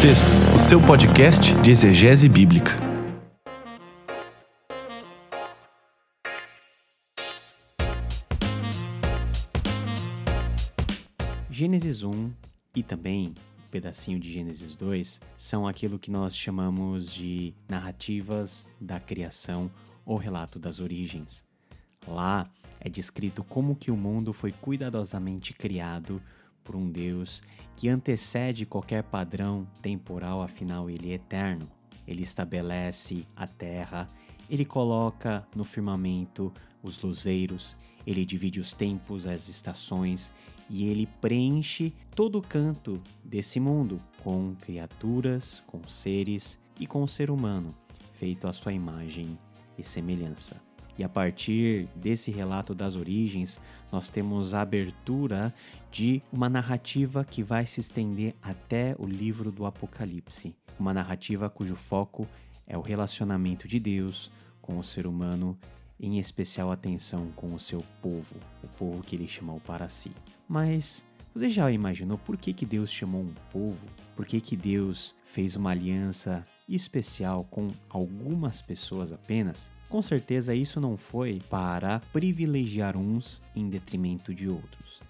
Contexto, o seu podcast de exegese bíblica. Gênesis 1 e também um pedacinho de Gênesis 2 são aquilo que nós chamamos de narrativas da criação ou relato das origens. Lá é descrito como que o mundo foi cuidadosamente criado por um Deus que antecede qualquer padrão temporal, afinal ele é eterno. Ele estabelece a terra, ele coloca no firmamento os luzeiros, ele divide os tempos, as estações e ele preenche todo o canto desse mundo com criaturas, com seres e com o ser humano, feito à sua imagem e semelhança. E a partir desse relato das origens, nós temos a abertura de uma narrativa que vai se estender até o livro do Apocalipse. Uma narrativa cujo foco é o relacionamento de Deus com o ser humano, em especial atenção com o seu povo, o povo que ele chamou para si. Mas você já imaginou por que, que Deus chamou um povo? Por que, que Deus fez uma aliança especial com algumas pessoas apenas? Com certeza isso não foi para privilegiar uns em detrimento de outros.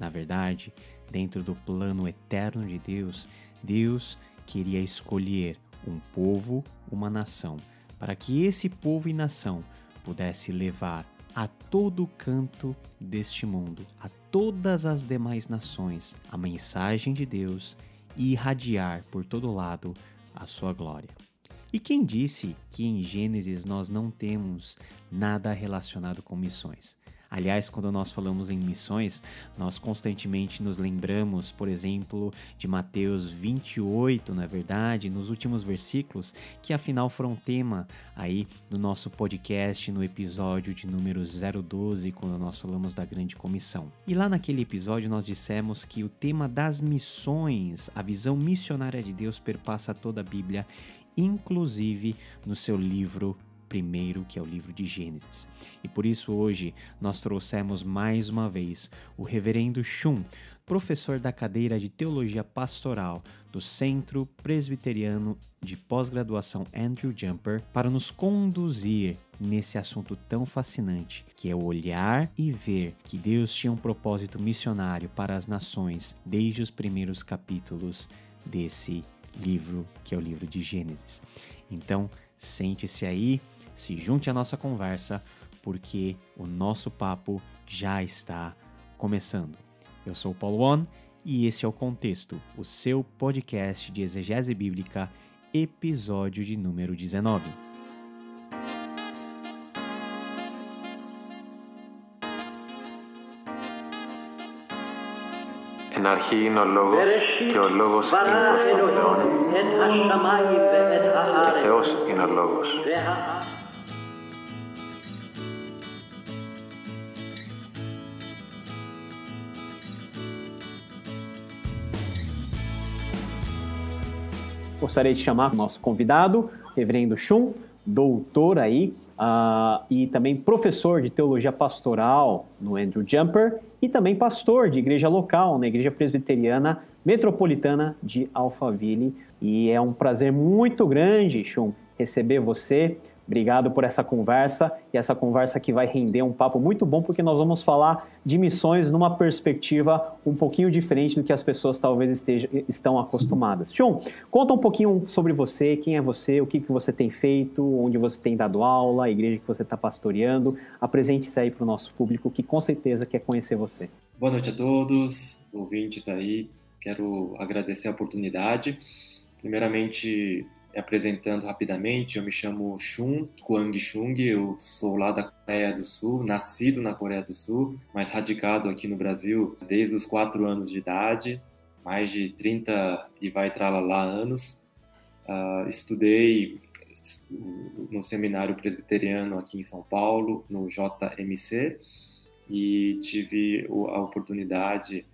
Na verdade, dentro do plano eterno de Deus, Deus queria escolher um povo, uma nação, para que esse povo e nação pudesse levar a todo canto deste mundo, a todas as demais nações, a mensagem de Deus e irradiar por todo lado a sua glória. E quem disse que em Gênesis nós não temos nada relacionado com missões? Aliás, quando nós falamos em missões, nós constantemente nos lembramos, por exemplo, de Mateus 28, na verdade, nos últimos versículos, que afinal foram tema aí no nosso podcast, no episódio de número 012, quando nós falamos da grande comissão. E lá naquele episódio nós dissemos que o tema das missões, a visão missionária de Deus perpassa toda a Bíblia inclusive no seu livro primeiro, que é o livro de Gênesis. E por isso hoje nós trouxemos mais uma vez o reverendo Shun, professor da cadeira de Teologia Pastoral do Centro Presbiteriano de Pós-Graduação Andrew Jumper, para nos conduzir nesse assunto tão fascinante, que é olhar e ver que Deus tinha um propósito missionário para as nações desde os primeiros capítulos desse livro, que é o livro de Gênesis. Então, sente-se aí, se junte à nossa conversa, porque o nosso papo já está começando. Eu sou o Paulo On e esse é o Contexto, o seu podcast de exegese bíblica, episódio de número 19. Εν αρχή είναι ο Λόγος και ο Λόγος είναι προς τον Θεόν και Θεός είναι ο Λόγος. Gostaria de chamar o nosso convidado, Reverendo Chum, doutor aí, uh, e também professor de teologia pastoral no Andrew Jumper e também pastor de igreja local na Igreja Presbiteriana Metropolitana de Alphaville. E é um prazer muito grande, Chum, receber você Obrigado por essa conversa e essa conversa que vai render um papo muito bom, porque nós vamos falar de missões numa perspectiva um pouquinho diferente do que as pessoas talvez estejam, estão acostumadas. Chum, conta um pouquinho sobre você, quem é você, o que, que você tem feito, onde você tem dado aula, a igreja que você está pastoreando. Apresente-se aí para o nosso público que com certeza quer conhecer você. Boa noite a todos, ouvintes aí. Quero agradecer a oportunidade. Primeiramente, apresentando rapidamente, eu me chamo Shun Kwang Chung, eu sou lá da Coreia do Sul, nascido na Coreia do Sul, mas radicado aqui no Brasil desde os 4 anos de idade, mais de 30 e vai tralalá anos. Uh, estudei no seminário presbiteriano aqui em São Paulo, no JMC, e tive a oportunidade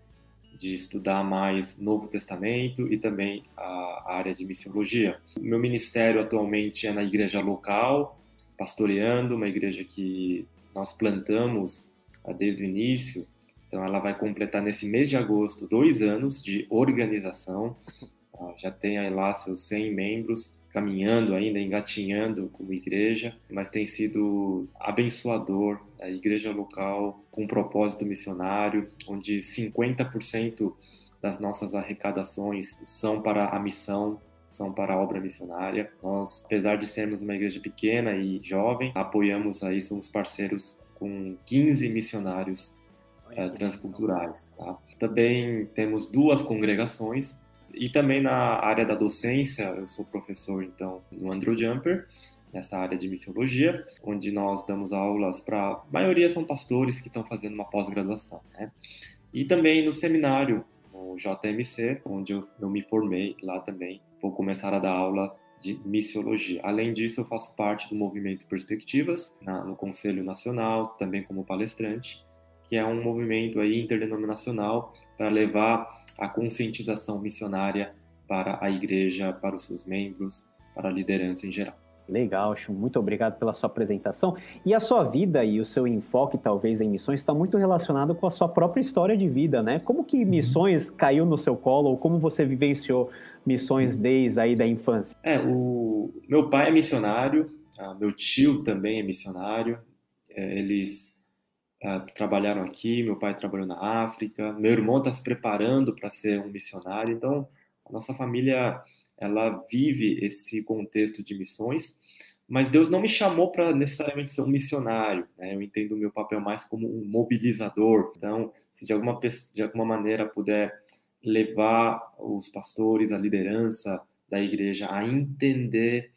de estudar mais Novo Testamento e também a área de missiologia. O meu ministério atualmente é na igreja local, pastoreando, uma igreja que nós plantamos ah, desde o início. Então, ela vai completar nesse mês de agosto dois anos de organização. ah, já tem aí lá seus 100 membros, caminhando ainda, engatinhando como igreja, mas tem sido abençoador a igreja local com um propósito missionário, onde 50% das nossas arrecadações são para a missão, são para a obra missionária. Nós, apesar de sermos uma igreja pequena e jovem, apoiamos aí, somos parceiros com 15 missionários uh, transculturais. Tá? Também temos duas congregações e também na área da docência, eu sou professor então no Andrew Jumper, nessa área de missiologia, onde nós damos aulas para a maioria são pastores que estão fazendo uma pós-graduação, né? E também no seminário, no JMC, onde eu, eu me formei lá também, vou começar a dar aula de missiologia. Além disso, eu faço parte do movimento Perspectivas na, no Conselho Nacional, também como palestrante, que é um movimento aí interdenominacional para levar a conscientização missionária para a igreja, para os seus membros, para a liderança em geral. Legal, Chum. Muito obrigado pela sua apresentação. E a sua vida e o seu enfoque, talvez, em missões, está muito relacionado com a sua própria história de vida, né? Como que uhum. missões caiu no seu colo, ou como você vivenciou missões uhum. desde aí da infância? É, o meu pai é missionário, ah, meu tio também é missionário. É, eles ah, trabalharam aqui, meu pai trabalhou na África, meu irmão está se preparando para ser um missionário. Então, a nossa família ela vive esse contexto de missões, mas Deus não me chamou para necessariamente ser um missionário. Né? Eu entendo o meu papel mais como um mobilizador. Então, se de alguma, de alguma maneira puder levar os pastores, a liderança da igreja a entender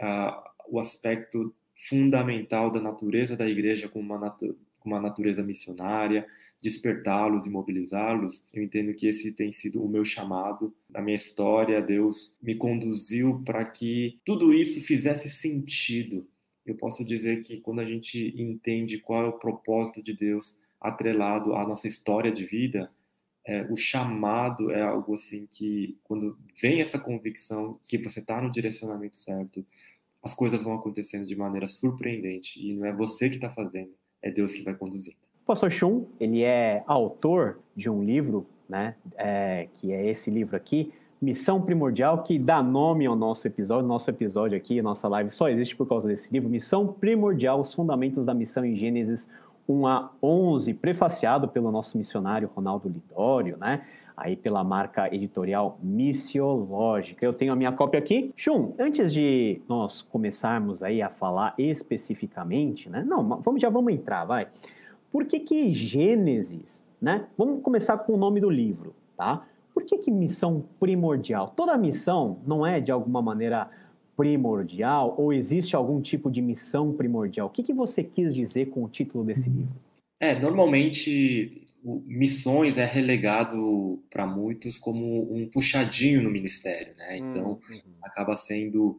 uh, o aspecto fundamental da natureza da igreja como uma, com uma natureza missionária, despertá-los e mobilizá-los. Eu entendo que esse tem sido o meu chamado. Na minha história, Deus me conduziu para que tudo isso fizesse sentido. Eu posso dizer que quando a gente entende qual é o propósito de Deus atrelado à nossa história de vida, é, o chamado é algo assim que, quando vem essa convicção que você está no direcionamento certo, as coisas vão acontecendo de maneira surpreendente e não é você que está fazendo, é Deus que vai conduzindo. O pastor Chum, ele é autor de um livro, né, é, que é esse livro aqui, Missão Primordial, que dá nome ao nosso episódio. Nosso episódio aqui, nossa live, só existe por causa desse livro. Missão Primordial, os fundamentos da missão em Gênesis 1 a 11, prefaciado pelo nosso missionário Ronaldo Lidório, né? Aí pela marca editorial Missiológica. Eu tenho a minha cópia aqui. Chum, antes de nós começarmos aí a falar especificamente, né? Não, vamos, já vamos entrar, vai. Por que que Gênesis, né? Vamos começar com o nome do livro, tá? Por que que missão primordial? Toda missão não é de alguma maneira primordial ou existe algum tipo de missão primordial? O que, que você quis dizer com o título desse livro? É, normalmente missões é relegado para muitos como um puxadinho no ministério, né? Hum, então uhum. acaba sendo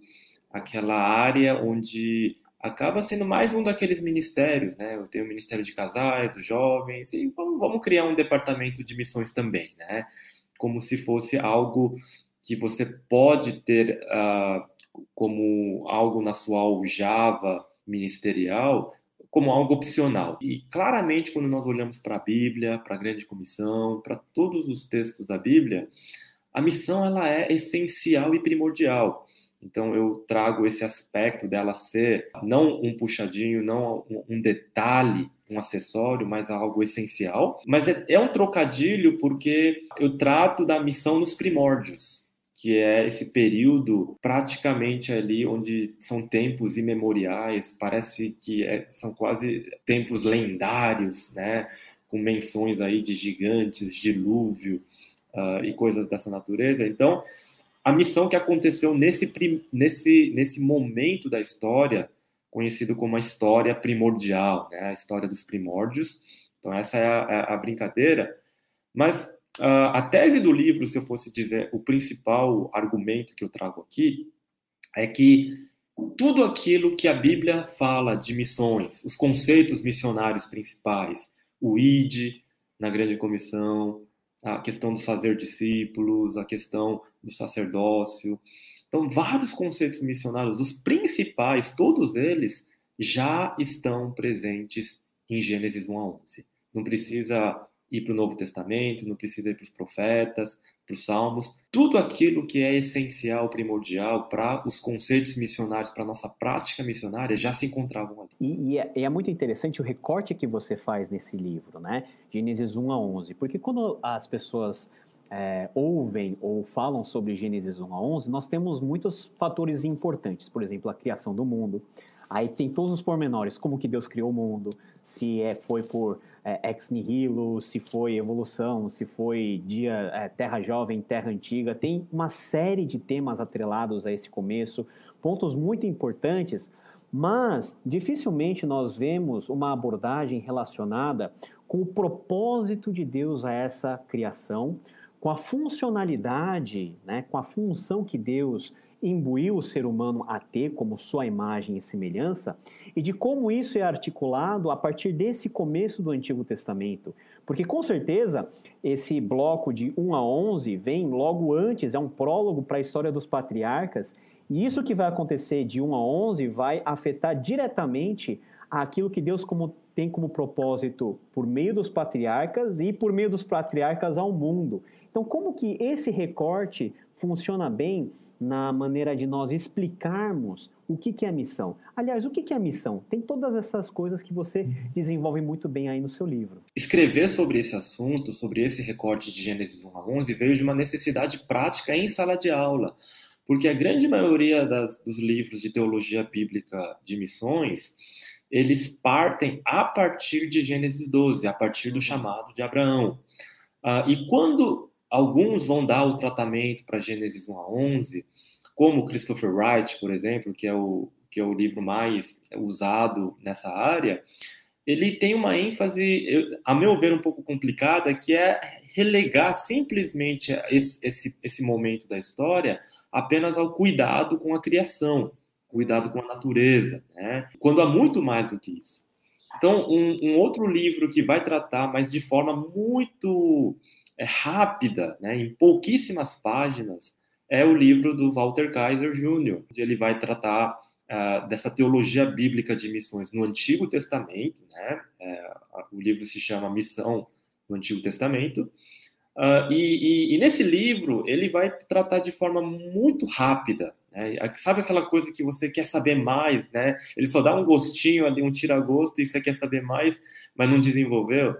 aquela área onde acaba sendo mais um daqueles ministérios, né? Eu tenho o Ministério de Casais, dos Jovens, e vamos, vamos criar um departamento de missões também, né? Como se fosse algo que você pode ter uh, como algo na sua aljava ministerial, como algo opcional. E claramente, quando nós olhamos para a Bíblia, para a Grande Comissão, para todos os textos da Bíblia, a missão ela é essencial e primordial. Então eu trago esse aspecto dela ser não um puxadinho, não um detalhe, um acessório, mas algo essencial. Mas é, é um trocadilho porque eu trato da missão nos primórdios que é esse período praticamente ali onde são tempos imemoriais, parece que é, são quase tempos lendários, né? Com menções aí de gigantes, dilúvio uh, e coisas dessa natureza. Então, a missão que aconteceu nesse, nesse, nesse momento da história, conhecido como a história primordial, né? a história dos primórdios. Então, essa é a, é a brincadeira. Mas a tese do livro, se eu fosse dizer o principal argumento que eu trago aqui, é que tudo aquilo que a Bíblia fala de missões, os conceitos missionários principais, o ID na grande comissão, a questão do fazer discípulos, a questão do sacerdócio. Então, vários conceitos missionários, os principais, todos eles já estão presentes em Gênesis 1 a 11. Não precisa ir para o Novo Testamento, não precisa ir para os profetas, para os Salmos. Tudo aquilo que é essencial, primordial para os conceitos missionários, para a nossa prática missionária, já se encontravam ali. E, e, é, é, muito interessante o recorte que você faz nesse livro, né? Gênesis 1 a 11. Porque quando as pessoas é, ouvem ou falam sobre Gênesis 1 a 11, nós temos muitos fatores importantes. Por exemplo, a criação do mundo. Aí tem todos os pormenores, como que Deus criou o mundo, se é, foi por é, ex nihilo, se foi evolução, se foi dia é, terra jovem, terra antiga. Tem uma série de temas atrelados a esse começo, pontos muito importantes, mas dificilmente nós vemos uma abordagem relacionada com o propósito de Deus a essa criação, com a funcionalidade, né, com a função que Deus imbuiu o ser humano a ter como sua imagem e semelhança, e de como isso é articulado a partir desse começo do Antigo Testamento. Porque com certeza esse bloco de 1 a 11 vem logo antes, é um prólogo para a história dos patriarcas, e isso que vai acontecer de 1 a 11 vai afetar diretamente aquilo que Deus como, tem como propósito por meio dos patriarcas e por meio dos patriarcas ao mundo. Então, como que esse recorte funciona bem na maneira de nós explicarmos o que, que é missão. Aliás, o que, que é missão? Tem todas essas coisas que você desenvolve muito bem aí no seu livro. Escrever sobre esse assunto, sobre esse recorte de Gênesis 1 a 11, veio de uma necessidade prática em sala de aula. Porque a grande maioria das, dos livros de teologia bíblica de missões, eles partem a partir de Gênesis 12, a partir do chamado de Abraão. Uh, e quando Alguns vão dar o tratamento para Gênesis 1 a 11, como Christopher Wright, por exemplo, que é o, que é o livro mais usado nessa área, ele tem uma ênfase, a meu ver, um pouco complicada, que é relegar simplesmente esse, esse, esse momento da história apenas ao cuidado com a criação, cuidado com a natureza, né? quando há muito mais do que isso. Então, um, um outro livro que vai tratar, mas de forma muito é, rápida, né, em pouquíssimas páginas, é o livro do Walter Kaiser Jr., onde ele vai tratar uh, dessa teologia bíblica de missões no Antigo Testamento. Né, é, o livro se chama Missão no Antigo Testamento. Uh, e, e, e, nesse livro ele vai tratar de forma muito rápida. Né? Sabe aquela coisa que você quer saber mais, né? Ele só dá um gostinho ali, um tira-gosto, e você quer saber mais, mas não desenvolveu.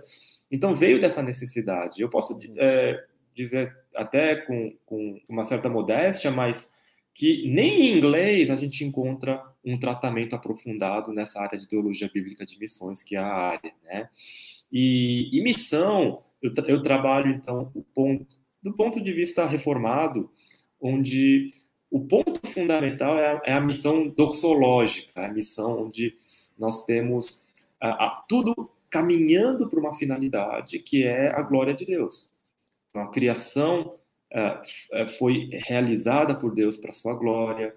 Então veio dessa necessidade. Eu posso é, dizer até com, com uma certa modéstia, mas que nem em inglês a gente encontra um tratamento aprofundado nessa área de teologia bíblica de missões, que é a área, né? E, e missão, eu, eu, trabalho então ponto, do ponto de vista reformado, onde o ponto fundamental é a, é a missão doxológica, a missão onde nós temos a, a, tudo caminhando para uma finalidade que é a glória de Deus. Então, a criação uh, foi realizada por Deus para sua glória.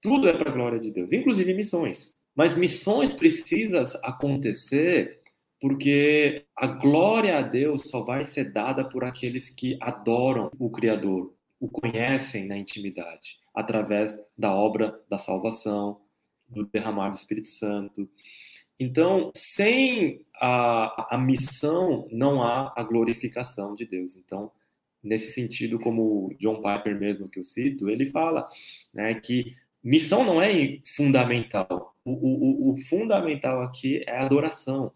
Tudo é para a glória de Deus, inclusive missões. Mas missões precisam acontecer porque a glória a Deus só vai ser dada por aqueles que adoram o Criador, o conhecem na intimidade, através da obra da salvação, do derramar do Espírito Santo. Então, sem a, a missão, não há a glorificação de Deus. Então, nesse sentido, como John Piper mesmo que eu cito, ele fala né, que missão não é fundamental. O, o, o fundamental aqui é a adoração.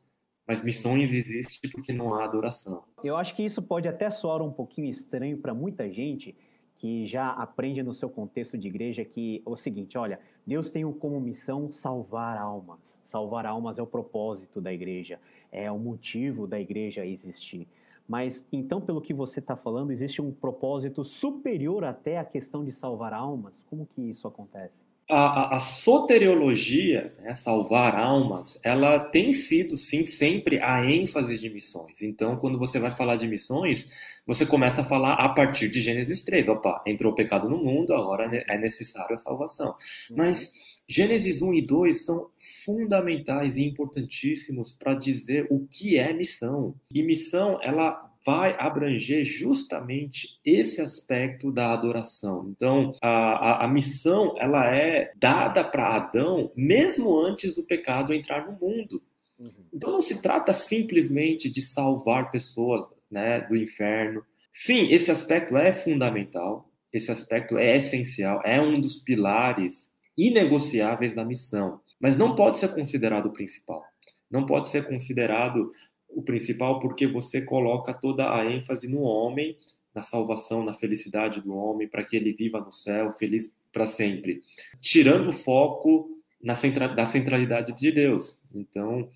Mas missões existem porque não há adoração. Eu acho que isso pode até soar um pouquinho estranho para muita gente, que já aprende no seu contexto de igreja que é o seguinte, olha, Deus tem como missão salvar almas. Salvar almas é o propósito da igreja, é o motivo da igreja existir. Mas então, pelo que você está falando, existe um propósito superior até a questão de salvar almas? Como que isso acontece? A, a, soteriologia, né, salvar almas, ela tem sido, sim, sempre a ênfase de missões. Então, quando você vai falar de missões, você começa a falar a partir de Gênesis 3. Opa, entrou o pecado no mundo, agora é necessário a salvação. Uhum. Mas Gênesis 1 e 2 são fundamentais e importantíssimos para dizer o que é missão. E missão, ela vai abranger justamente esse aspecto da adoração. Então, a, a, a missão ela é dada para Adão mesmo antes do pecado entrar no mundo. Uhum. Então não se trata simplesmente de salvar pessoas né, do inferno. Sim, esse aspecto é fundamental, esse aspecto é essencial, é um dos pilares inegociáveis da missão, mas não pode ser considerado o principal. Não pode ser considerado o principal porque você coloca toda a ênfase no homem, na salvação, na felicidade do homem, para que ele viva no céu feliz para sempre, tirando o foco na centra, da centralidade de Deus. Então,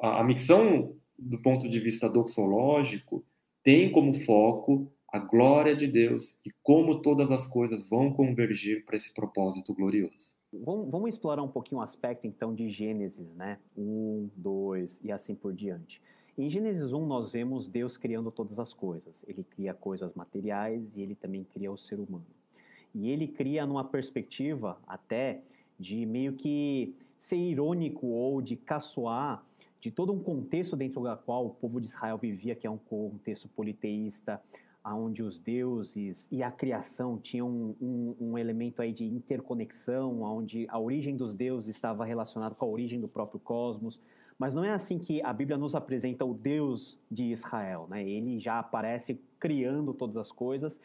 a, a missão, do ponto de vista doxológico, tem como foco a glória de Deus e como todas as coisas vão convergir para esse propósito glorioso. Vamos, vamos, explorar um pouquinho o aspecto então de Gênesis, né? Um, dois e assim por diante. Em Gênesis 1 nós vemos Deus criando todas as coisas. Ele cria coisas materiais e ele também cria o ser humano. E ele cria numa perspectiva até de meio que ser irônico ou de caçoar de todo um contexto dentro do qual o povo de Israel vivia, que é um contexto politeísta, onde os deuses e a criação tinham um, um, um, elemento aí de interconexão, onde a origem dos deuses estava relacionada com a origem do próprio cosmos. Mas não é assim que a Bíblia nos apresenta o Deus de Israel, né? Ele já aparece criando todas as coisas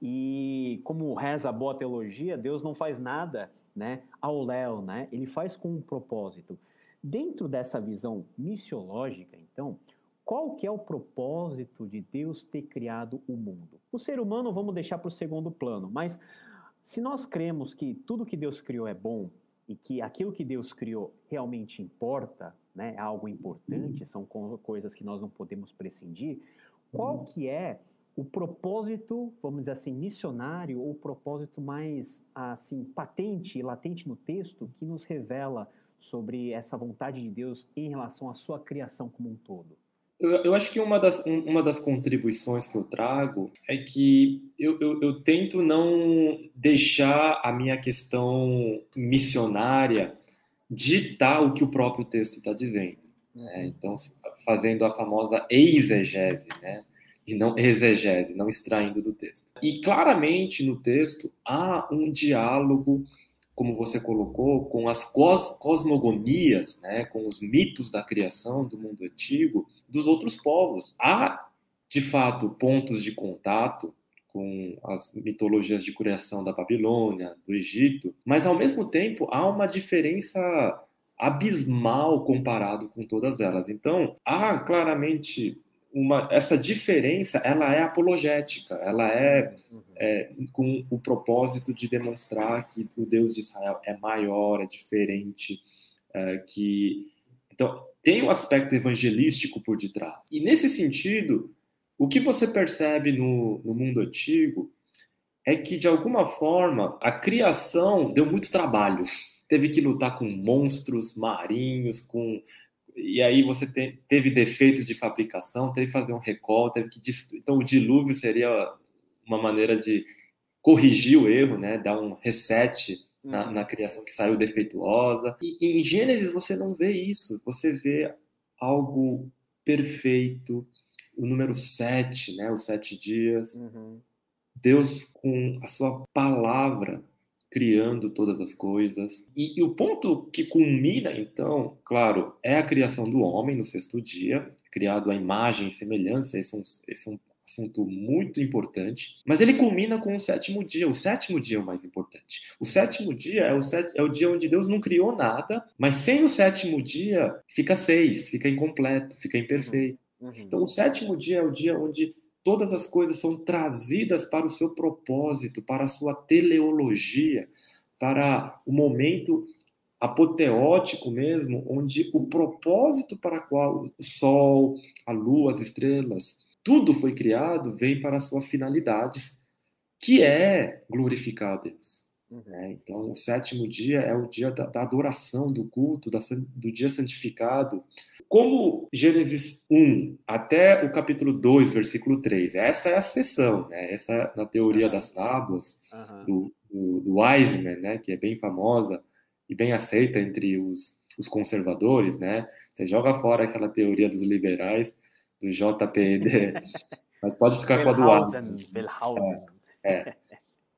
e como reza a boa teologia, Deus não faz nada, né, ao léu, né? Ele faz com um propósito. Dentro dessa visão missiológica, então, qual que é o propósito de Deus ter criado o mundo? O ser humano vamos deixar para o segundo plano, mas se nós cremos que tudo que Deus criou é bom e que aquilo que Deus criou realmente importa, né, é algo importante, são coisas que nós não podemos prescindir, qual que é o propósito, vamos dizer assim, missionário ou o propósito mais assim patente e latente no texto que nos revela sobre essa vontade de Deus em relação à sua criação como um todo? Eu, eu acho que uma das, uma das contribuições que eu trago é que eu, eu, eu tento não deixar a minha questão missionária ditar o que o próprio texto está dizendo. Né? Então, fazendo a famosa exegese, né? e não exegese, não extraindo do texto. E claramente no texto há um diálogo como você colocou, com as cos cosmogonias, né, com os mitos da criação do mundo antigo dos outros povos. Há, de fato, pontos de contato com as mitologias de criação da Babilônia, do Egito, mas ao mesmo tempo há uma diferença abismal comparado com todas elas. Então, há claramente uma, essa diferença ela é apologética, ela é, uhum. é, com o propósito de demonstrar que o Deus de Israel é maior, é diferente, é, que então tem um aspecto evangelístico por detrás. E nesse sentido, o que você percebe no, no mundo antigo é que de alguma forma a criação deu muito trabalho. Teve que lutar com monstros marinhos, com e aí você te, teve defeito de fabricação, teve que fazer um recall, teve que então o dilúvio seria uma maneira de corrigir o erro, né, dar um reset na, uhum. na criação que saiu defeituosa. E em Gênesis você não vê isso, você vê algo perfeito, o número sete, né, os sete dias. Uhum. Deus com a sua palavra criando todas as coisas. E, e, o ponto que culmina, então, claro, é a criação do homem no sexto dia, criado à imagem e semelhança, esse é um, esse é um assunto muito importante, mas ele culmina com o sétimo dia. O sétimo dia é o mais importante. O sétimo dia é o, set, é o dia onde Deus não criou nada, mas sem o sétimo dia fica seis, fica incompleto, fica imperfeito. Uhum. Então, o sétimo dia é o dia onde todas as coisas são trazidas para o seu propósito, para a sua teleologia, para o momento apoteótico mesmo, onde o propósito para qual o sol, a lua, as estrelas, tudo foi criado, vem para a sua finalidade, que é glorificar a Deus. Uhum. É, então, o sétimo dia é o dia da, da adoração, do culto, da, do dia santificado, como Gênesis 1 até o capítulo 2, versículo 3, essa é a sessão, né? essa na teoria das tábuas uhum. do, do, do Wiseman, né? que é bem famosa e bem aceita entre os, os conservadores, né? Você joga fora aquela teoria dos liberais, do JPD, mas pode ficar com a do Wiseman. É, é.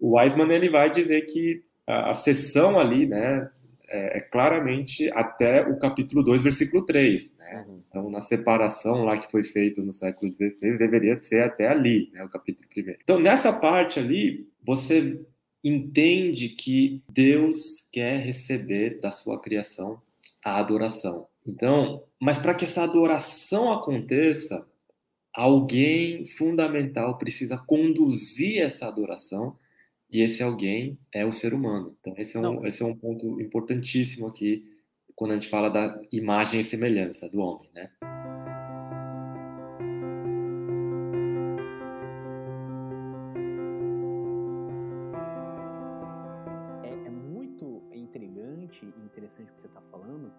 O Wiseman ele vai dizer que a, a sessão ali, né, é, é claramente até o capítulo 2, versículo 3. Né? Uhum. Então, na separação lá que foi feita no século XVI, deveria ser até ali, né, o capítulo 1. Então, nessa parte ali, você entende que Deus quer receber da sua criação a adoração. Então, mas para que essa adoração aconteça, alguém fundamental precisa conduzir essa adoração e esse alguém é o ser humano. Então, esse é um, esse é um ponto importantíssimo aqui quando a gente fala da imagem e semelhança do homem, né? É, é muito intrigante e interessante o que você está falando,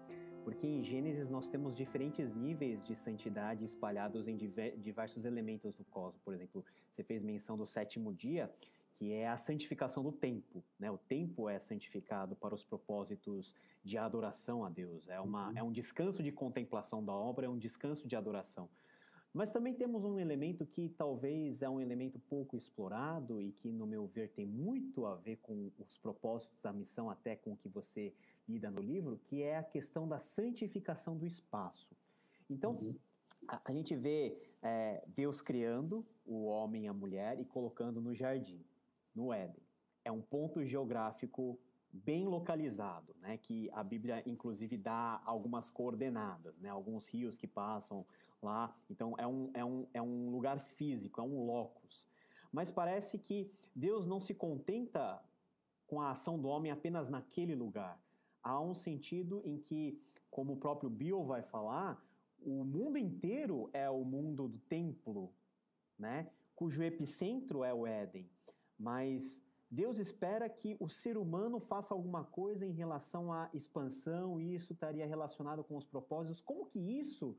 porque em Gênesis nós temos diferentes níveis de santidade espalhados em diver- diversos elementos do cosmos. Por exemplo, você fez menção do sétimo dia, que é a santificação do tempo. Né? O tempo é santificado para os propósitos de adoração a Deus. É, uma, é um descanso de contemplação da obra, é um descanso de adoração. Mas também temos um elemento que talvez é um elemento pouco explorado e que, no meu ver, tem muito a ver com os propósitos da missão, até com o que você lida no livro, que é a questão da santificação do espaço. Então, Uhum. a, a gente vê é, Deus criando o homem e a mulher e colocando no jardim, no Éden. É um ponto geográfico bem localizado, né? Que a Bíblia inclusive dá algumas coordenadas, né? Alguns rios que passam lá. Então é um, é um, é um lugar físico, é um locus. Mas parece que Deus não se contenta com a ação do homem apenas naquele lugar. Há um sentido em que, como o próprio Bill vai falar, o mundo inteiro é o mundo do templo, né? Cujo epicentro é o Éden. Mas Deus espera que o ser humano faça alguma coisa em relação à expansão e isso estaria relacionado com os propósitos. Como que isso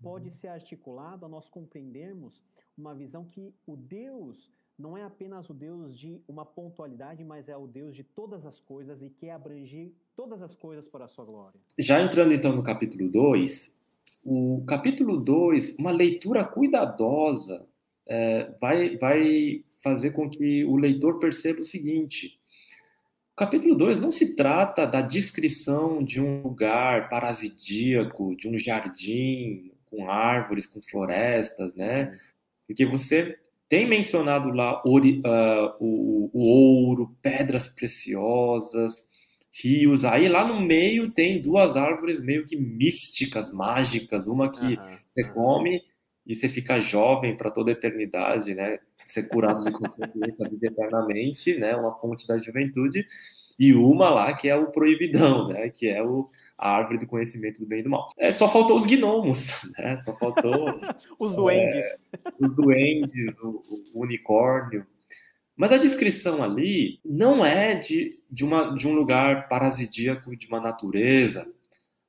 pode ser articulado a nós compreendermos uma visão que o Deus não é apenas o Deus de uma pontualidade, mas é o Deus de todas as coisas e quer abranger todas as coisas para a sua glória. Já entrando então no capítulo 2, o capítulo 2, uma leitura cuidadosa, é, vai, vai fazer com que o leitor perceba o seguinte: o capítulo 2 não se trata da descrição de um lugar parasidíaco, de um jardim com árvores, com florestas, né? Porque você tem mencionado lá ori, uh, o, o ouro, pedras preciosas, rios. Aí lá no meio tem duas árvores meio que místicas, mágicas. Uma que Aham, você come e você fica jovem para toda a eternidade, né? Ser curado de qualquer doença, viver eternamente, né? Uma fonte da juventude. E uma lá que é o proibidão, né? Que é o, a árvore do conhecimento do bem e do mal. É, só faltou os gnomos, né? Só faltou Os duendes. os duendes, o, o unicórnio. Mas a descrição ali não é de, de, uma, de um lugar parasidíaco, de uma natureza,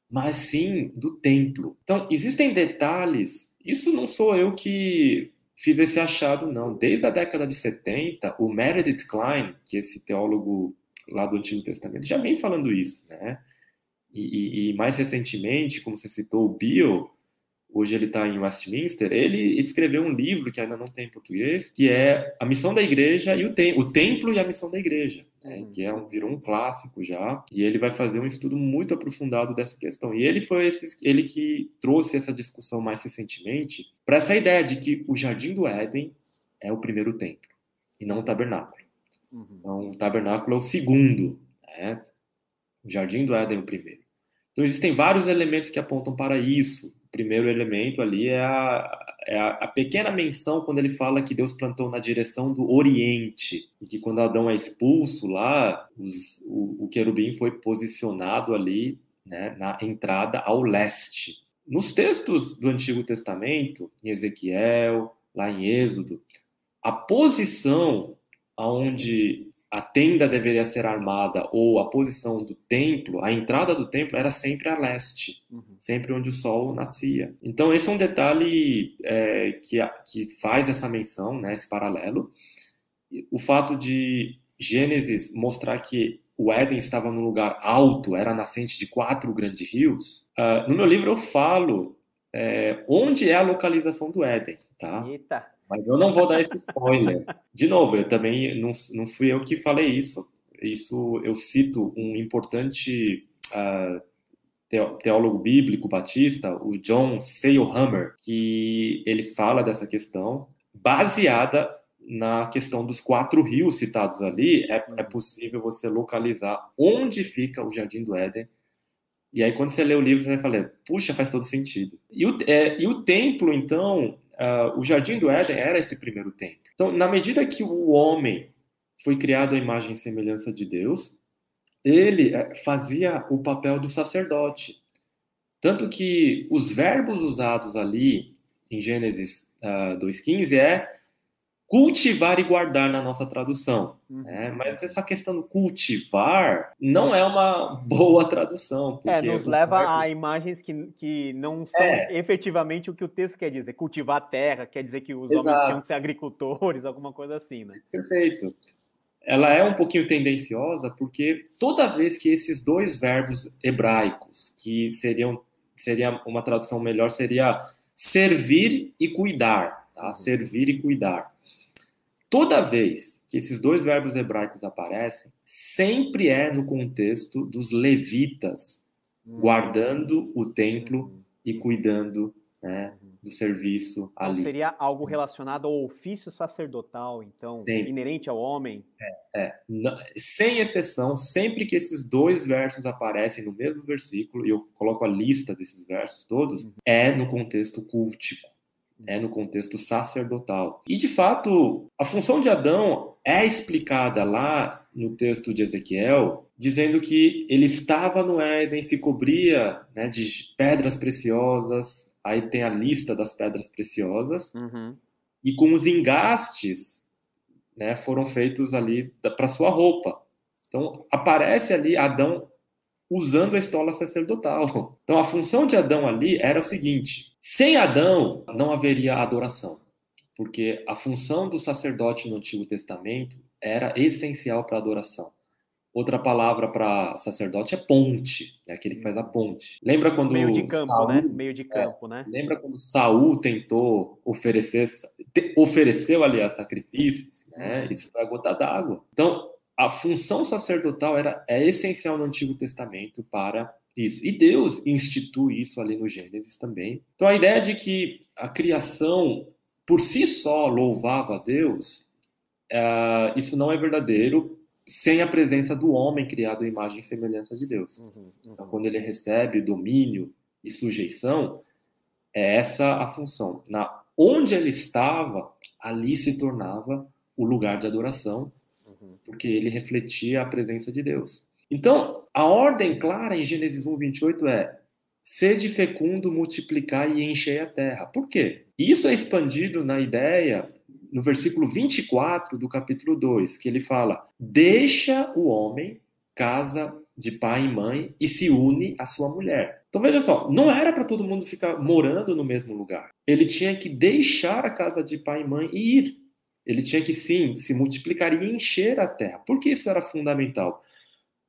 mas sim do templo. Então, existem detalhes. Isso não sou eu que fiz esse achado, não. Desde a década de 70, o Meredith Klein, que é esse teólogo lá do Antigo Testamento, já vem falando isso, né? E, e, e mais recentemente, como você citou, o Bill, hoje ele está em Westminster, ele escreveu um livro que ainda não tem em português, que é A Missão da Igreja e o, tem, o Templo e a Missão da Igreja, né? Uhum. que é um, virou um clássico já, e ele vai fazer um estudo muito aprofundado dessa questão. E ele foi esse, ele que trouxe essa discussão mais recentemente para essa ideia de que o Jardim do Éden é o primeiro templo, e não o tabernáculo. Uhum. Então, o tabernáculo é o segundo, né? O jardim do Éden é o primeiro. Então, existem vários elementos que apontam para isso. Primeiro elemento ali é a, é a pequena menção quando ele fala que Deus plantou na direção do Oriente e que quando Adão é expulso lá, os, o, o querubim foi posicionado ali né, na entrada ao leste. Nos textos do Antigo Testamento, em Ezequiel, lá em Êxodo, a posição aonde a tenda deveria ser armada ou a posição do templo, a entrada do templo era sempre a leste, Uhum. sempre onde o sol nascia. Então esse é um detalhe é, que, que faz essa menção, né, esse paralelo. O fato de Gênesis mostrar que o Éden estava num lugar alto, era a nascente de quatro grandes rios. ah, no meu livro eu falo é, onde é a localização do Éden, tá? Eita! Mas eu não vou dar esse spoiler. De novo, eu também não, não fui eu que falei isso. Isso eu cito um importante uh, teólogo bíblico batista, o John Sailhammer, que ele fala dessa questão baseada na questão dos quatro rios citados ali, é, é possível você localizar onde fica o Jardim do Éden e aí, quando você lê o livro, você vai falar, puxa, faz todo sentido. E o, é, e o templo, então, uh, o Jardim do Éden era esse primeiro templo. Então, na medida que o homem foi criado à imagem e semelhança de Deus, ele é, fazia o papel do sacerdote. Tanto que os verbos usados ali em Gênesis uh, ah, 2,15 é cultivar e guardar na nossa tradução. Uhum. Né? Mas essa questão do cultivar não é uma boa tradução. É, nos leva a imagens que, que não são é. efetivamente o que o texto quer dizer. Cultivar a terra quer dizer que os Exato. homens tinham que ser agricultores, alguma coisa assim, né? Perfeito. Ela é um pouquinho tendenciosa porque toda vez que esses dois verbos hebraicos, que seriam seria uma tradução melhor seria servir e cuidar, tá? Uhum. Servir e cuidar Toda vez que esses dois verbos hebraicos aparecem, sempre é no contexto dos levitas hum. guardando o templo hum. e cuidando né, uhum. do serviço então, ali. Seria algo relacionado ao ofício sacerdotal, então, sempre. inerente ao homem? É, é. Não, sem exceção, sempre que esses dois versos aparecem no mesmo versículo, e eu coloco a lista desses versos todos, uhum. é no contexto cultico é no contexto sacerdotal. E de fato, a função de Adão é explicada lá no texto de Ezequiel, dizendo que ele estava no Éden, se cobria né, de pedras preciosas. Aí tem a lista das pedras preciosas. Uhum. E com os engastes né, foram feitos ali para sua roupa. Então aparece ali Adão usando a estola sacerdotal. Então a função de Adão ali era o seguinte: sem Adão não haveria adoração, porque a função do sacerdote no Antigo Testamento era essencial para a adoração. Outra palavra para sacerdote é ponte, é aquele que faz a ponte. Lembra quando meio de campo, Saul, né? Meio de é, campo, é, né? Lembra quando Saul tentou oferecer, ofereceu aliás sacrifícios, né? Isso foi a gota d'água. Então a função sacerdotal era, é essencial no Antigo Testamento para isso. E Deus institui isso ali no Gênesis também. Então a ideia de que a criação por si só louvava a Deus, uh, isso não é verdadeiro sem a presença do homem criado à imagem e semelhança de Deus. Uhum, uhum. Então quando ele recebe domínio e sujeição, é essa a função. Na onde ele estava, ali se tornava o lugar de adoração porque ele refletia a presença de Deus. Então, a ordem clara em Gênesis 1, 28 é: sede fecundo, multiplicar e encher a terra. Por quê? Isso é expandido na ideia no versículo 24 do capítulo 2, que ele fala: deixa o homem casa de pai e mãe e se une à sua mulher. Então veja só, não era para todo mundo ficar morando no mesmo lugar. Ele tinha que deixar a casa de pai e mãe e ir. Ele tinha que sim se multiplicar e encher a terra. Por que isso era fundamental?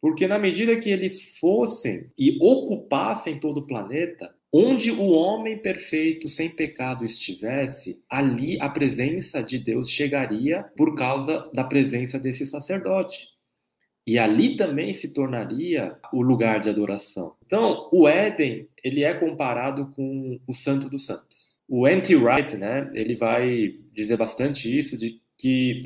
Porque na medida que eles fossem e ocupassem todo o planeta, onde o homem perfeito sem pecado estivesse, ali a presença de Deus chegaria por causa da presença desse sacerdote. E ali também se tornaria o lugar de adoração. Então, o Éden, ele é comparado com o Santo dos Santos o Anti-Wright, né, ele vai dizer bastante isso, de que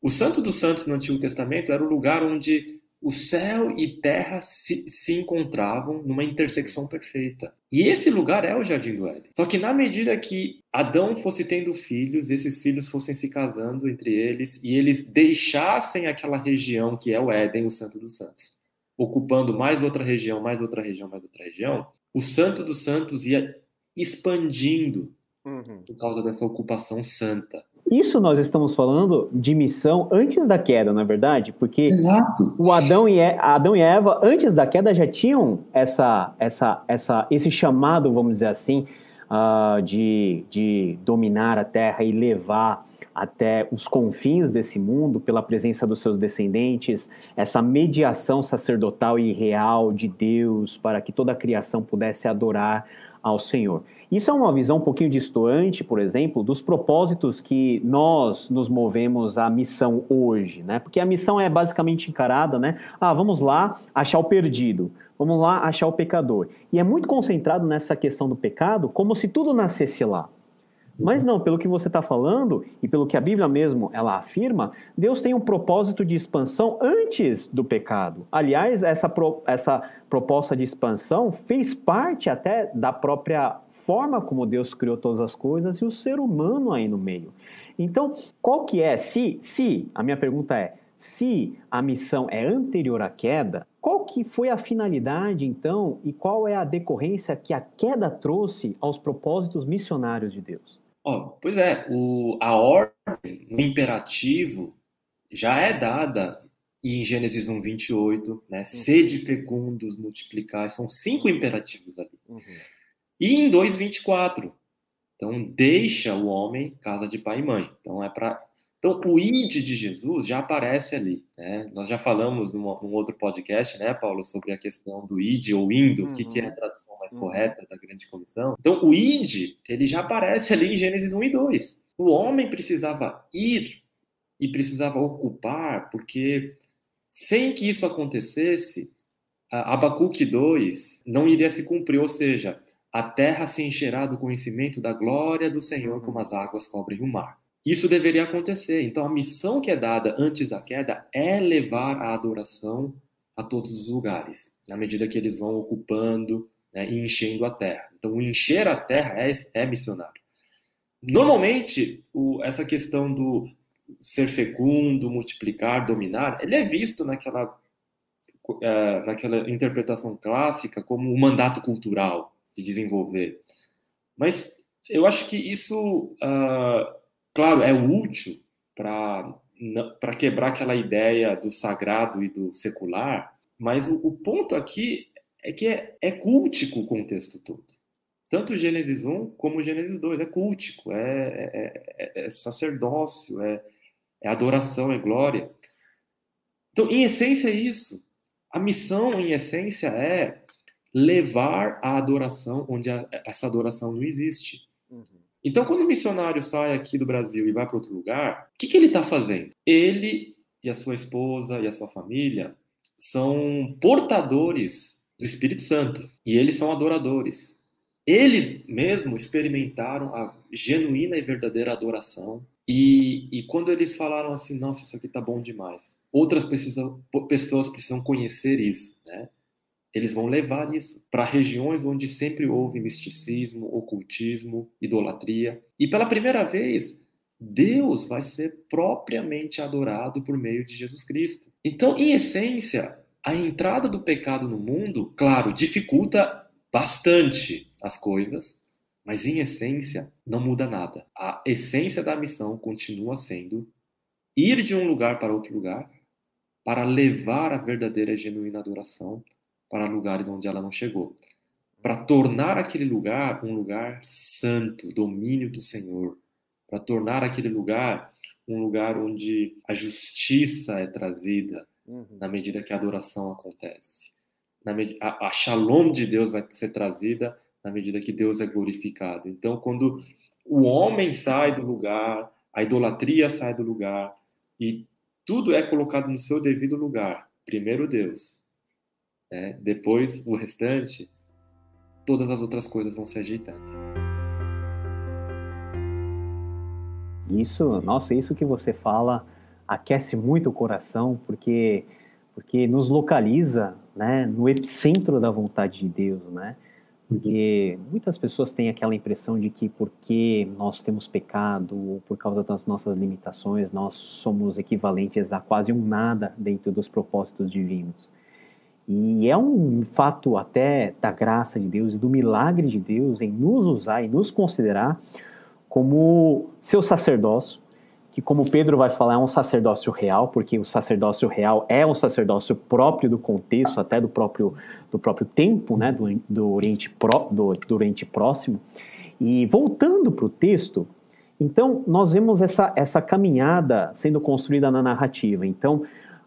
o Santo dos Santos no Antigo Testamento era o lugar onde o céu e terra se, se encontravam numa intersecção perfeita. E esse lugar é o Jardim do Éden. Só que na medida que Adão fosse tendo filhos, esses filhos fossem se casando entre eles e eles deixassem aquela região que é o Éden, o Santo dos Santos, ocupando mais outra região, mais outra região, mais outra região, o Santo dos Santos ia expandindo uhum. por causa dessa ocupação santa. Isso nós estamos falando de missão antes da queda, na é verdade, porque Exato. o Adão e, Adão e Eva antes da queda já tinham essa, essa, essa, esse chamado, vamos dizer assim, uh, de, de dominar a Terra e levar até os confins desse mundo pela presença dos seus descendentes, essa mediação sacerdotal e real de Deus para que toda a criação pudesse adorar ao Senhor. Isso é uma visão um pouquinho distoante, por exemplo, dos propósitos que nós nos movemos à missão hoje, né? Porque a missão é basicamente encarada, né? Ah, vamos lá achar o perdido. Vamos lá achar o pecador. E é muito concentrado nessa questão do pecado, como se tudo nascesse lá. Mas não, pelo que você está falando e pelo que a Bíblia mesmo ela afirma, Deus tem um propósito de expansão antes do pecado. Aliás, essa, pro, essa proposta de expansão fez parte até da própria forma como Deus criou todas as coisas e o ser humano aí no meio. Então, qual que é? Se, se a minha pergunta é, se a missão é anterior à queda, qual que foi a finalidade então e qual é a decorrência que a queda trouxe aos propósitos missionários de Deus? Oh, pois é, o, a ordem, o imperativo, já é dada em Gênesis 1, 28, né? Uhum. Sede fecundos, multiplicar, são cinco imperativos ali. Uhum. E em 2, 24, então deixa o homem casa de pai e mãe. Então é para então, o id de Jesus já aparece ali. Né? Nós já falamos num, num, outro podcast, né, Paulo, sobre a questão do id ou indo, o uhum. que, que, é a tradução mais uhum. correta da grande comissão. Então, o id, ele já aparece ali em Gênesis 1 e 2. O homem precisava ir e precisava ocupar, porque sem que isso acontecesse, Abacuque 2 não iria se cumprir, ou seja, a terra se encherá do conhecimento da glória do Senhor como as águas cobrem o mar. Isso deveria acontecer. Então, a missão que é dada antes da queda é levar a adoração a todos os lugares, na medida que eles vão ocupando né, e enchendo a terra. Então, o encher a terra é, é missionário. Normalmente, o, essa questão do ser fecundo, multiplicar, dominar, ele é visto naquela, é, naquela interpretação clássica como um mandato cultural de desenvolver. Mas eu acho que isso uh, Claro, é útil para quebrar aquela ideia do sagrado e do secular, mas o, o ponto aqui é que é, é cultico o contexto todo. Tanto Gênesis 1 como Gênesis 2 é cultico, é, é, é, é sacerdócio, é, é adoração, é glória. Então, em essência, é isso. A missão, em essência, é levar a adoração onde a, essa adoração não existe. Uhum. Então, quando o missionário sai aqui do Brasil e vai para outro lugar, o que, que ele está fazendo? Ele e a sua esposa e a sua família são portadores do Espírito Santo e eles são adoradores. Eles mesmo experimentaram a genuína e verdadeira adoração. E, e quando eles falaram assim, nossa, isso aqui tá bom demais, outras precisam, pessoas precisam conhecer isso, né? Eles vão levar isso para regiões onde sempre houve misticismo, ocultismo, idolatria. E pela primeira vez, Deus vai ser propriamente adorado por meio de Jesus Cristo. Então, em essência, a entrada do pecado no mundo, claro, dificulta bastante as coisas, mas em essência não muda nada. A essência da missão continua sendo ir de um lugar para outro lugar para levar a verdadeira e genuína adoração para lugares onde ela não chegou, para tornar aquele lugar um lugar santo, domínio do Senhor, para tornar aquele lugar um lugar onde a justiça é trazida uhum. na medida que a adoração acontece. Na a, a shalom de Deus vai ser trazida na medida que Deus é glorificado. Então, quando o homem sai do lugar, a idolatria sai do lugar e tudo é colocado no seu devido lugar. Primeiro Deus, né? Depois, o restante, todas as outras coisas vão se ajeitando. Isso, nossa, isso que você fala aquece muito o coração, porque porque nos localiza, né, no epicentro da vontade de Deus, né? Porque muitas pessoas têm aquela impressão de que porque nós temos pecado ou por causa das nossas limitações, nós somos equivalentes a quase um nada dentro dos propósitos divinos. E é um fato até da graça de Deus, do milagre de Deus em nos usar e nos considerar como seu sacerdócio, que como Pedro vai falar é um sacerdócio real, porque o sacerdócio real é um sacerdócio próprio do contexto, até do próprio, do próprio tempo, né, do, do, Oriente, Pro, do, do Oriente Próximo. E voltando para o texto, então nós vemos essa, essa caminhada sendo construída na narrativa. Então,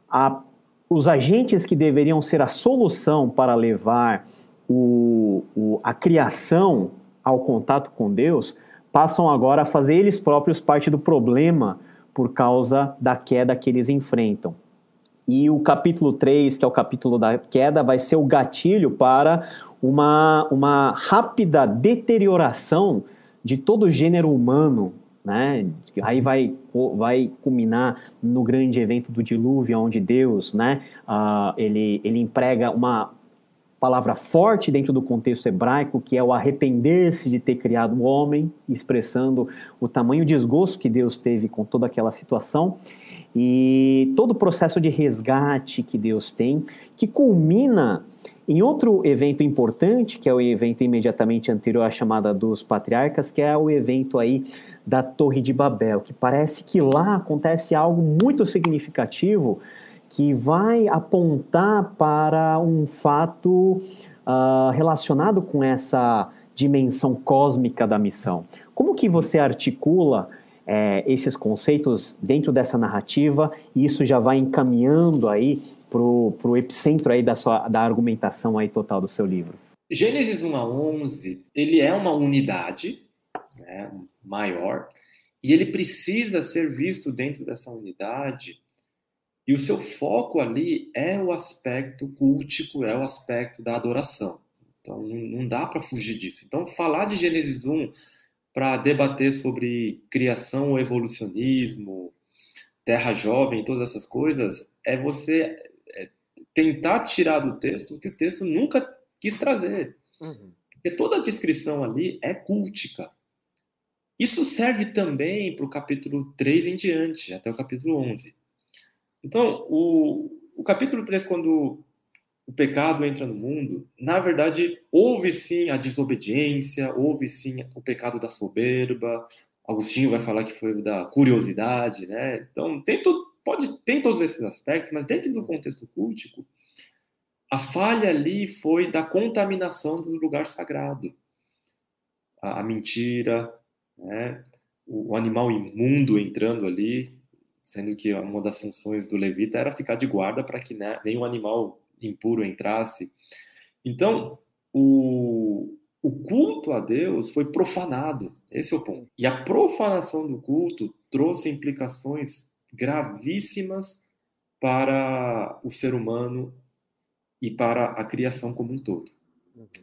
a os agentes que deveriam ser a solução para levar o, o, a criação ao contato com Deus passam agora a fazer eles próprios parte do problema por causa da queda que eles enfrentam. e o capítulo 3, que é o capítulo da queda, vai ser o gatilho para uma, uma rápida deterioração de todo o gênero humano, né? Aí vai, vai culminar no grande evento do dilúvio, onde Deus, né? Uh, ele, ele emprega uma palavra forte dentro do contexto hebraico, que é o arrepender-se de ter criado o homem, expressando o tamanho desgosto que Deus teve com toda aquela situação e todo o processo de resgate que Deus tem, que culmina em outro evento importante, que é o evento imediatamente anterior à chamada dos patriarcas, que é o evento aí da Torre de Babel, que parece que lá acontece algo muito significativo que vai apontar para um fato uh, relacionado com essa dimensão cósmica da missão. Como que você articula é, esses conceitos dentro dessa narrativa e isso já vai encaminhando aí para o epicentro aí da, sua, da argumentação aí total do seu livro? Gênesis 1 a 11, ele é uma unidade né, maior e ele precisa ser visto dentro dessa unidade e o seu foco ali é o aspecto cultico, é o aspecto da adoração. Então não dá para fugir disso. Então falar de Gênesis 1 para debater sobre criação ou evolucionismo, terra jovem, todas essas coisas, é você é, tentar tirar do texto o que o texto nunca quis trazer. Uhum. Porque toda a descrição ali é cultica. Isso serve também para o capítulo 3 em diante, até o capítulo 11. Então, o, o capítulo 3, quando o pecado entra no mundo, na verdade, houve sim a desobediência, houve sim o pecado da soberba. Agostinho vai falar que foi da curiosidade, né? Então, tem pode tem todos esses aspectos, mas dentro do contexto cultico, a falha ali foi da contaminação do lugar sagrado. A, a mentira, né? o, o animal imundo entrando ali, sendo que uma das funções do levita era ficar de guarda para que né, nenhum animal impuro entrasse. Então, o, o culto a Deus foi profanado. Esse é o ponto. E a profanação do culto trouxe implicações gravíssimas para o ser humano e para a criação como um todo.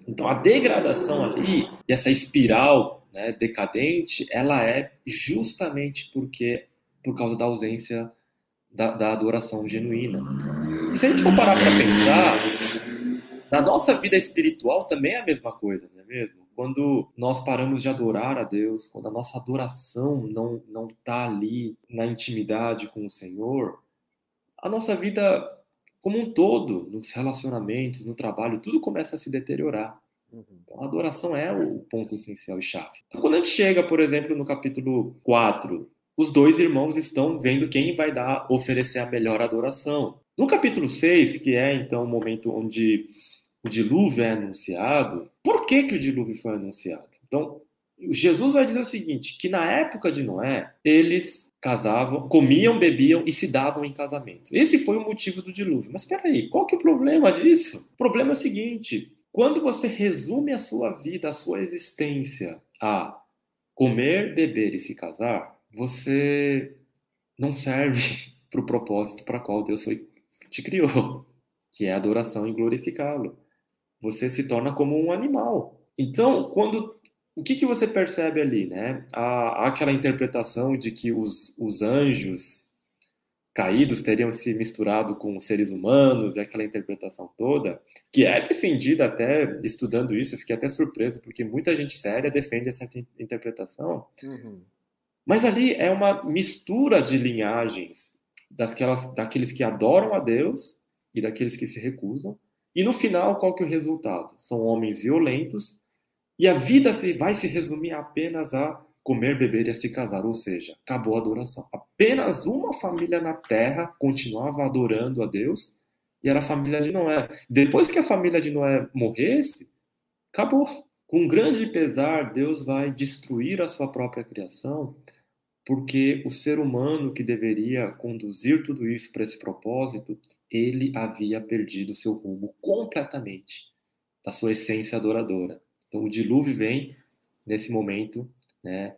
Então, a degradação ali, essa espiral né, decadente, ela é justamente porque por causa da ausência da, da adoração genuína. E se a gente for parar para pensar, na nossa vida espiritual também é a mesma coisa, não é mesmo? Quando nós paramos de adorar a Deus, quando a nossa adoração não não está ali na intimidade com o Senhor, a nossa vida como um todo, nos relacionamentos, no trabalho, tudo começa a se deteriorar. Uhum. Então, a adoração é o ponto essencial e chave. Então, quando a gente chega, por exemplo, no capítulo 4 os dois irmãos estão vendo quem vai dar oferecer a melhor adoração. No capítulo 6, que é então o momento onde o dilúvio é anunciado, por que, que o dilúvio foi anunciado? Então, Jesus vai dizer o seguinte: que na época de Noé, eles casavam, comiam, bebiam e se davam em casamento. Esse foi o motivo do dilúvio. Mas peraí, qual que é o problema disso? O problema é o seguinte: quando você resume a sua vida, a sua existência a comer, beber e se casar, você não serve para o propósito para qual Deus foi, te criou, que é adoração e glorificá-lo. Você se torna como um animal. Então, quando o que, que você percebe ali, né? Há, aquela interpretação de que os, os anjos caídos teriam se misturado com seres humanos, é aquela interpretação toda, que é defendida até estudando isso, eu fiquei até surpreso, porque muita gente séria defende essa interpretação. Uhum. Mas ali é uma mistura de linhagens daquelas, daqueles que adoram a Deus e daqueles que se recusam. E no final, qual que é o resultado? São homens violentos e a vida se, vai se resumir apenas a comer, beber e se casar, ou seja, acabou a adoração. Apenas uma família na terra continuava adorando a Deus e era a família de Noé. Depois que a família de Noé morresse, acabou. Com grande pesar, Deus vai destruir a sua própria criação porque o ser humano que deveria conduzir tudo isso para esse propósito, ele havia perdido seu rumo completamente da sua essência adoradora. Então o dilúvio vem nesse momento, né,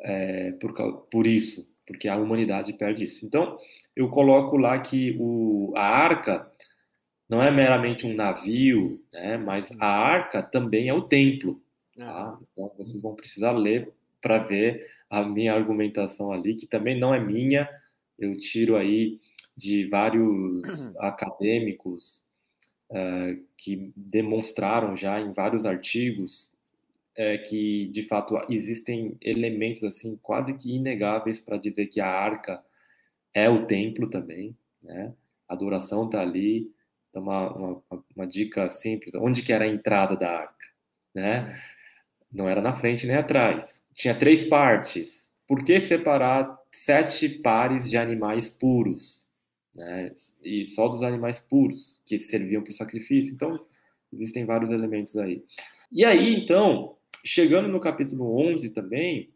é, por, por isso, porque a humanidade perde isso. Então, eu coloco lá que o, a arca não é meramente um navio, né, mas a arca também é o templo. Tá? Então, vocês vão precisar ler para ver a minha argumentação ali, que também não é minha, eu tiro aí de vários acadêmicos uh, que demonstraram já em vários artigos é, que de fato existem elementos assim quase que inegáveis para dizer que a arca é o templo também, né? A adoração está ali. Então uma, uma, uma, dica simples: onde que era a entrada da arca, né? Não era na frente nem atrás. Tinha três partes. Por que separar sete pares de animais puros, né? E só dos animais puros que serviam para o sacrifício? Então existem vários elementos aí. E aí então Chegando no capítulo 11 também,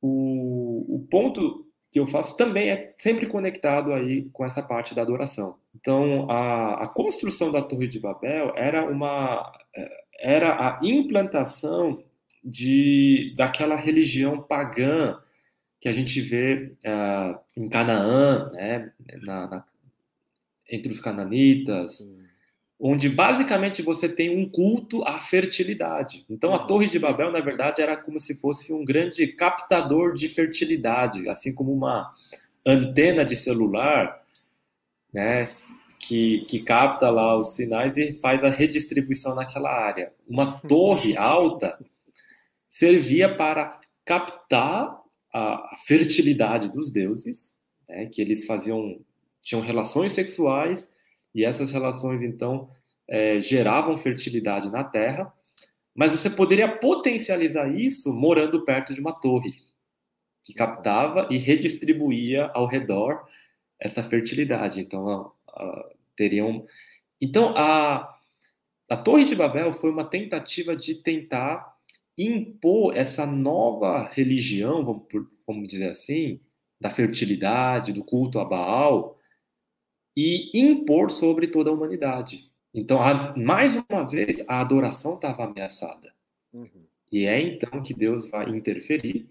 o, o ponto que eu faço também é sempre conectado aí com essa parte da adoração. Então, a, a construção da Torre de Babel era uma era a implantação de daquela religião pagã que a gente vê uh, em Canaã, né, na, na, entre os cananitas, onde basicamente você tem um culto à fertilidade. Então a Torre de Babel, na verdade, era como se fosse um grande captador de fertilidade, assim como uma antena de celular, né, que, que capta lá os sinais e faz a redistribuição naquela área. Uma torre alta servia para captar a fertilidade dos deuses, né, que eles faziam tinham relações sexuais e essas relações, então, é, geravam fertilidade na terra, mas você poderia potencializar isso morando perto de uma torre, que captava e redistribuía ao redor essa fertilidade. Então, teriam. Então, a, a Torre de Babel foi uma tentativa de tentar impor essa nova religião, vamos, vamos dizer assim, da fertilidade, do culto a Baal, e impor sobre toda a humanidade. Então, a, mais uma vez, a adoração estava ameaçada. Uhum. E é então que Deus vai interferir.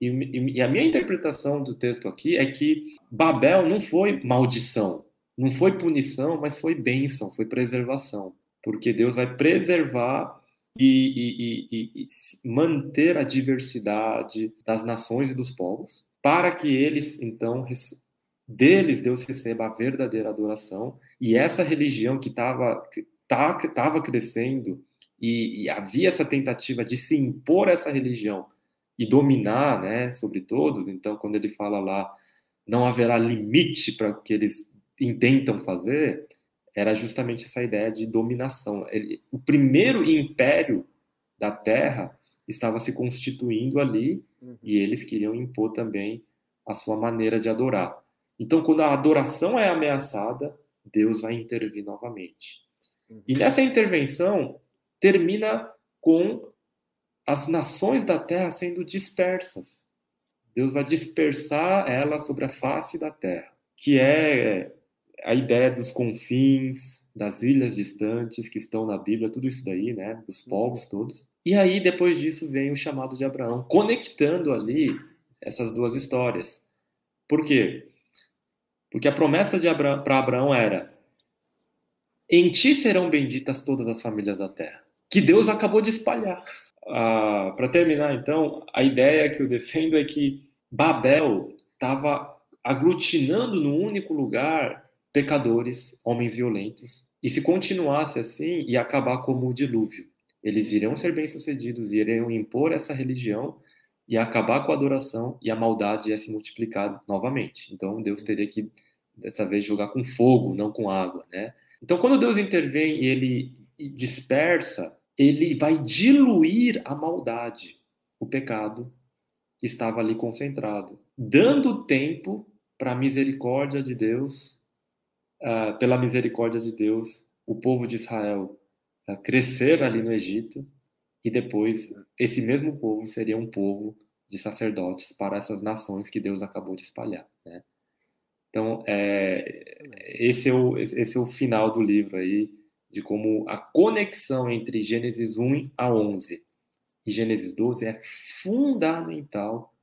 E, e, e, a minha interpretação do texto aqui é que Babel não foi maldição, não foi punição, mas foi bênção, foi preservação. Porque Deus vai preservar e, e manter a diversidade das nações e dos povos, para que eles, então, deles Deus receba a verdadeira adoração e essa religião que estava tá, tava crescendo e, e, havia essa tentativa de se impor essa religião e dominar, né, sobre todos. Então, quando ele fala lá, não haverá limite para o que eles intentam fazer, era justamente essa ideia de dominação. Ele, o primeiro império da Terra estava se constituindo ali uhum. e eles queriam impor também a sua maneira de adorar. Então, quando a adoração é ameaçada, Deus vai intervir novamente. E uhum. nessa intervenção, termina com as nações da terra sendo dispersas. Deus vai dispersar elas sobre a face da terra, que é a ideia dos confins, das ilhas distantes que estão na Bíblia, tudo isso daí, né, dos uhum. povos todos. E aí depois disso vem o chamado de Abraão, conectando ali essas duas histórias. Por quê? Porque a promessa para Abraão era: em ti serão benditas todas as famílias da terra. Que Deus acabou de espalhar. Ah, para terminar, então, a ideia que eu defendo é que Babel estava aglutinando num único lugar pecadores, homens violentos, e se continuasse assim, ia acabar como o dilúvio. Eles iriam ser bem-sucedidos, iriam impor essa religião, ia acabar com a adoração e a maldade ia se multiplicar novamente. Então Deus teria que dessa vez jogar com fogo, não com água, né? Então, quando Deus intervém e ele dispersa, ele vai diluir a maldade, o pecado que estava ali concentrado, dando tempo para a misericórdia de Deus, uh, pela misericórdia de Deus, o povo de Israel uh, crescer ali no Egito e depois esse mesmo povo seria um povo de sacerdotes para essas nações que Deus acabou de espalhar, né? Então, é, esse, é o, esse é o final do livro aí, de como a conexão entre Gênesis 1 a 11 e Gênesis 12 é fundamental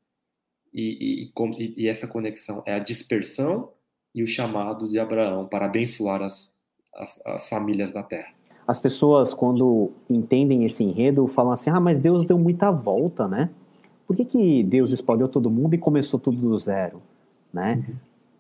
e, e, e, essa conexão é a dispersão e o chamado de Abraão para abençoar as, as, as famílias da terra. As pessoas, quando entendem esse enredo, falam assim: ah, mas Deus deu muita volta, né? Por que, que Deus espalhou todo mundo e começou tudo do zero? Né? Uhum.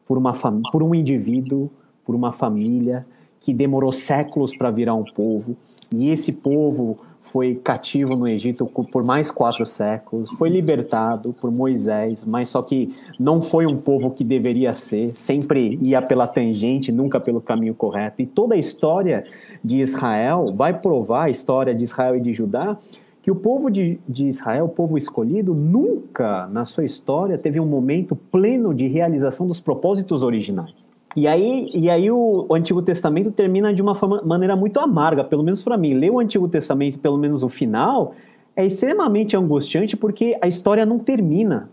Por, uma por um indivíduo, por uma família que demorou séculos para virar um povo, e esse povo foi cativo no Egito por mais quatro séculos, foi libertado por Moisés, mas só que não foi um povo que deveria ser, sempre ia pela tangente, nunca pelo caminho correto. E toda a história de Israel vai provar, a história de Israel e de Judá, que o povo de, de Israel, o povo escolhido, nunca na sua história teve um momento pleno de realização dos propósitos originais. E aí, e aí o, o, Antigo Testamento termina de uma maneira muito amarga, pelo menos para mim. Ler o Antigo Testamento, pelo menos o final, é extremamente angustiante porque a história não termina.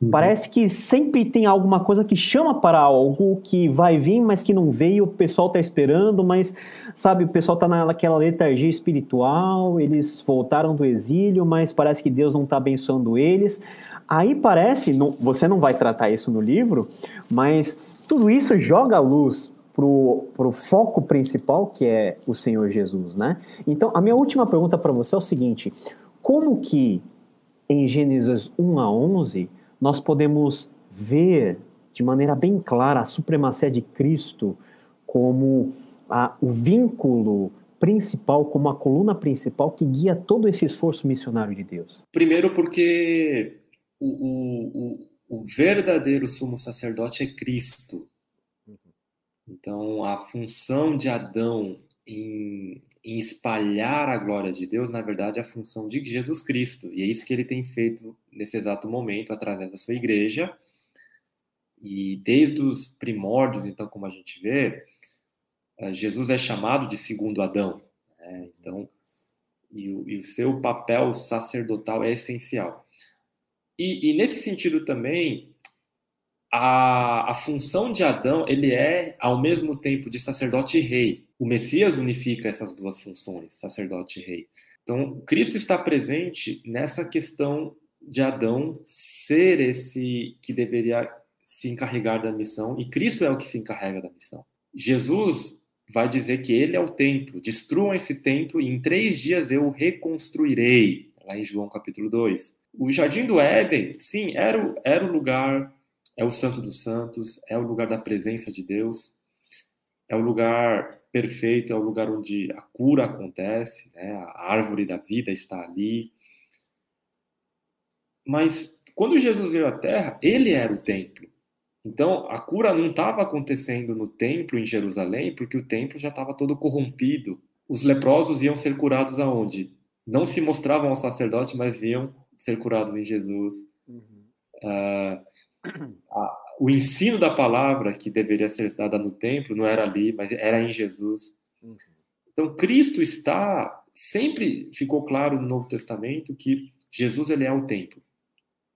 Uhum. Parece que sempre tem alguma coisa que chama para algo que vai vir, mas que não veio, o pessoal está esperando, mas, sabe, o pessoal está naquela letargia espiritual, eles voltaram do exílio, mas parece que Deus não está abençoando eles. Aí parece, não, você não vai tratar isso no livro, mas tudo isso joga a luz para o foco principal, que é o Senhor Jesus, né? Então, a minha última pergunta para você é o seguinte: como que em Gênesis 1 a 11 nós podemos ver de maneira bem clara a supremacia de Cristo como a, o vínculo principal, como a coluna principal que guia todo esse esforço missionário de Deus? Primeiro, porque o, o o verdadeiro sumo sacerdote é Cristo. Então, a função de Adão em, em, espalhar a glória de Deus, na verdade, é a função de Jesus Cristo. E é isso que ele tem feito nesse exato momento, através da sua igreja. E desde os primórdios, então, como a gente vê, eh, Jesus é chamado de segundo Adão. Né? Então, e o, e o seu papel sacerdotal é essencial. E, e nesse sentido também, a, a, função de Adão, ele é ao mesmo tempo de sacerdote e rei. O Messias unifica essas duas funções, sacerdote e rei. Então, Cristo está presente nessa questão de Adão ser esse que deveria se encarregar da missão, e Cristo é o que se encarrega da missão. Jesus vai dizer que ele é o templo, destruam esse templo e em três dias eu o reconstruirei, lá em João capítulo 2. O Jardim do Éden, sim, era o, era o lugar, é o Santo dos Santos, é o lugar da presença de Deus, é o lugar perfeito, é o lugar onde a cura acontece, né? a árvore da vida está ali. Mas quando Jesus veio à Terra, ele era o templo. Então, a cura não estava acontecendo no templo em Jerusalém, porque o templo já estava todo corrompido. Os leprosos iam ser curados aonde? Não se mostravam ao sacerdote, mas viam ser curados em Jesus. Uhum. Uh, a, o ensino da palavra que deveria ser dada no templo não era ali, mas era em Jesus. Uhum. Então Cristo está sempre ficou claro no Novo Testamento que Jesus ele é o templo.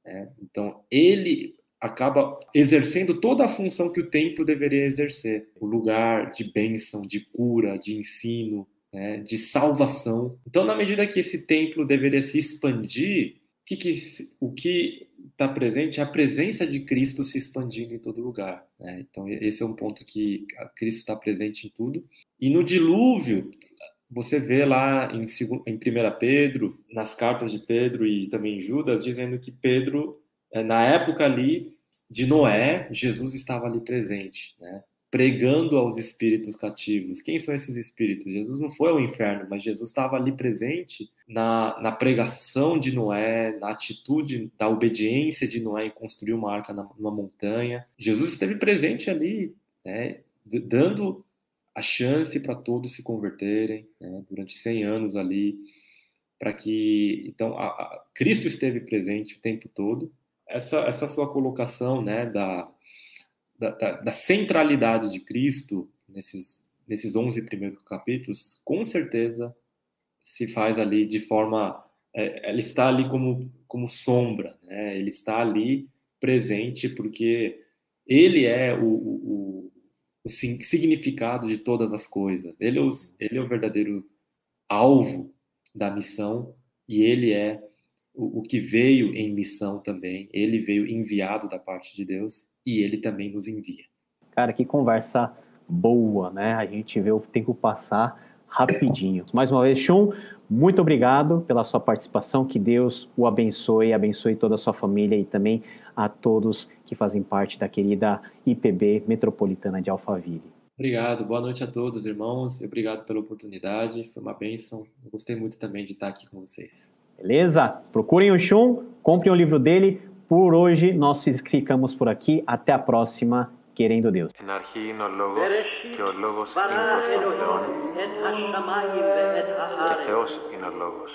Né? Então ele acaba exercendo toda a função que o templo deveria exercer, o lugar de bênção, de cura, de ensino, né? de salvação. Então na medida que esse templo deveria se expandir que, que, o que está presente é a presença de Cristo se expandindo em todo lugar. Né? Então, esse é um ponto que Cristo está presente em tudo. E no dilúvio, você vê lá em, em 1 Pedro, nas cartas de Pedro e também em Judas, dizendo que Pedro, eh, na época ali de Noé, Jesus estava ali presente. Né? Pregando aos espíritos cativos. Quem são esses espíritos? Jesus não foi ao inferno, mas Jesus estava ali presente na, na pregação de Noé, na atitude da obediência de Noé em construir uma arca na, numa montanha. Jesus esteve presente ali, né, dando a chance para todos se converterem né, durante 100 anos ali, para que então a, a, Cristo esteve presente o tempo todo. Essa essa sua colocação, né, da da, da, da centralidade de Cristo nesses, nesses 11 primeiros capítulos, com certeza se faz ali de forma. É, ele está ali como, como sombra, né? ele está ali presente porque ele é o, o, o significado de todas as coisas. Ele é, o, ele é o verdadeiro alvo da missão e ele é o, o que veio em missão também. Ele veio enviado da parte de Deus e ele também nos envia. Cara, que conversa boa, né? A gente vê o tempo passar rapidinho. Mais uma vez, Shun, muito obrigado pela sua participação. Que Deus o abençoe, abençoe toda a sua família e também a todos que fazem parte da querida IPB Metropolitana de Alphaville. Obrigado, boa noite a todos, irmãos. Obrigado pela oportunidade, foi uma bênção. Eu gostei muito também de estar aqui com vocês. Beleza? Procurem o Shun, comprem o livro dele. Por hoje, nós ficamos por aqui. Até a próxima, querendo Deus. Εν αρχή είναι ο Λόγος και ο Λόγος είναι προς τον Θεόν και Θεός είναι ο Λόγος.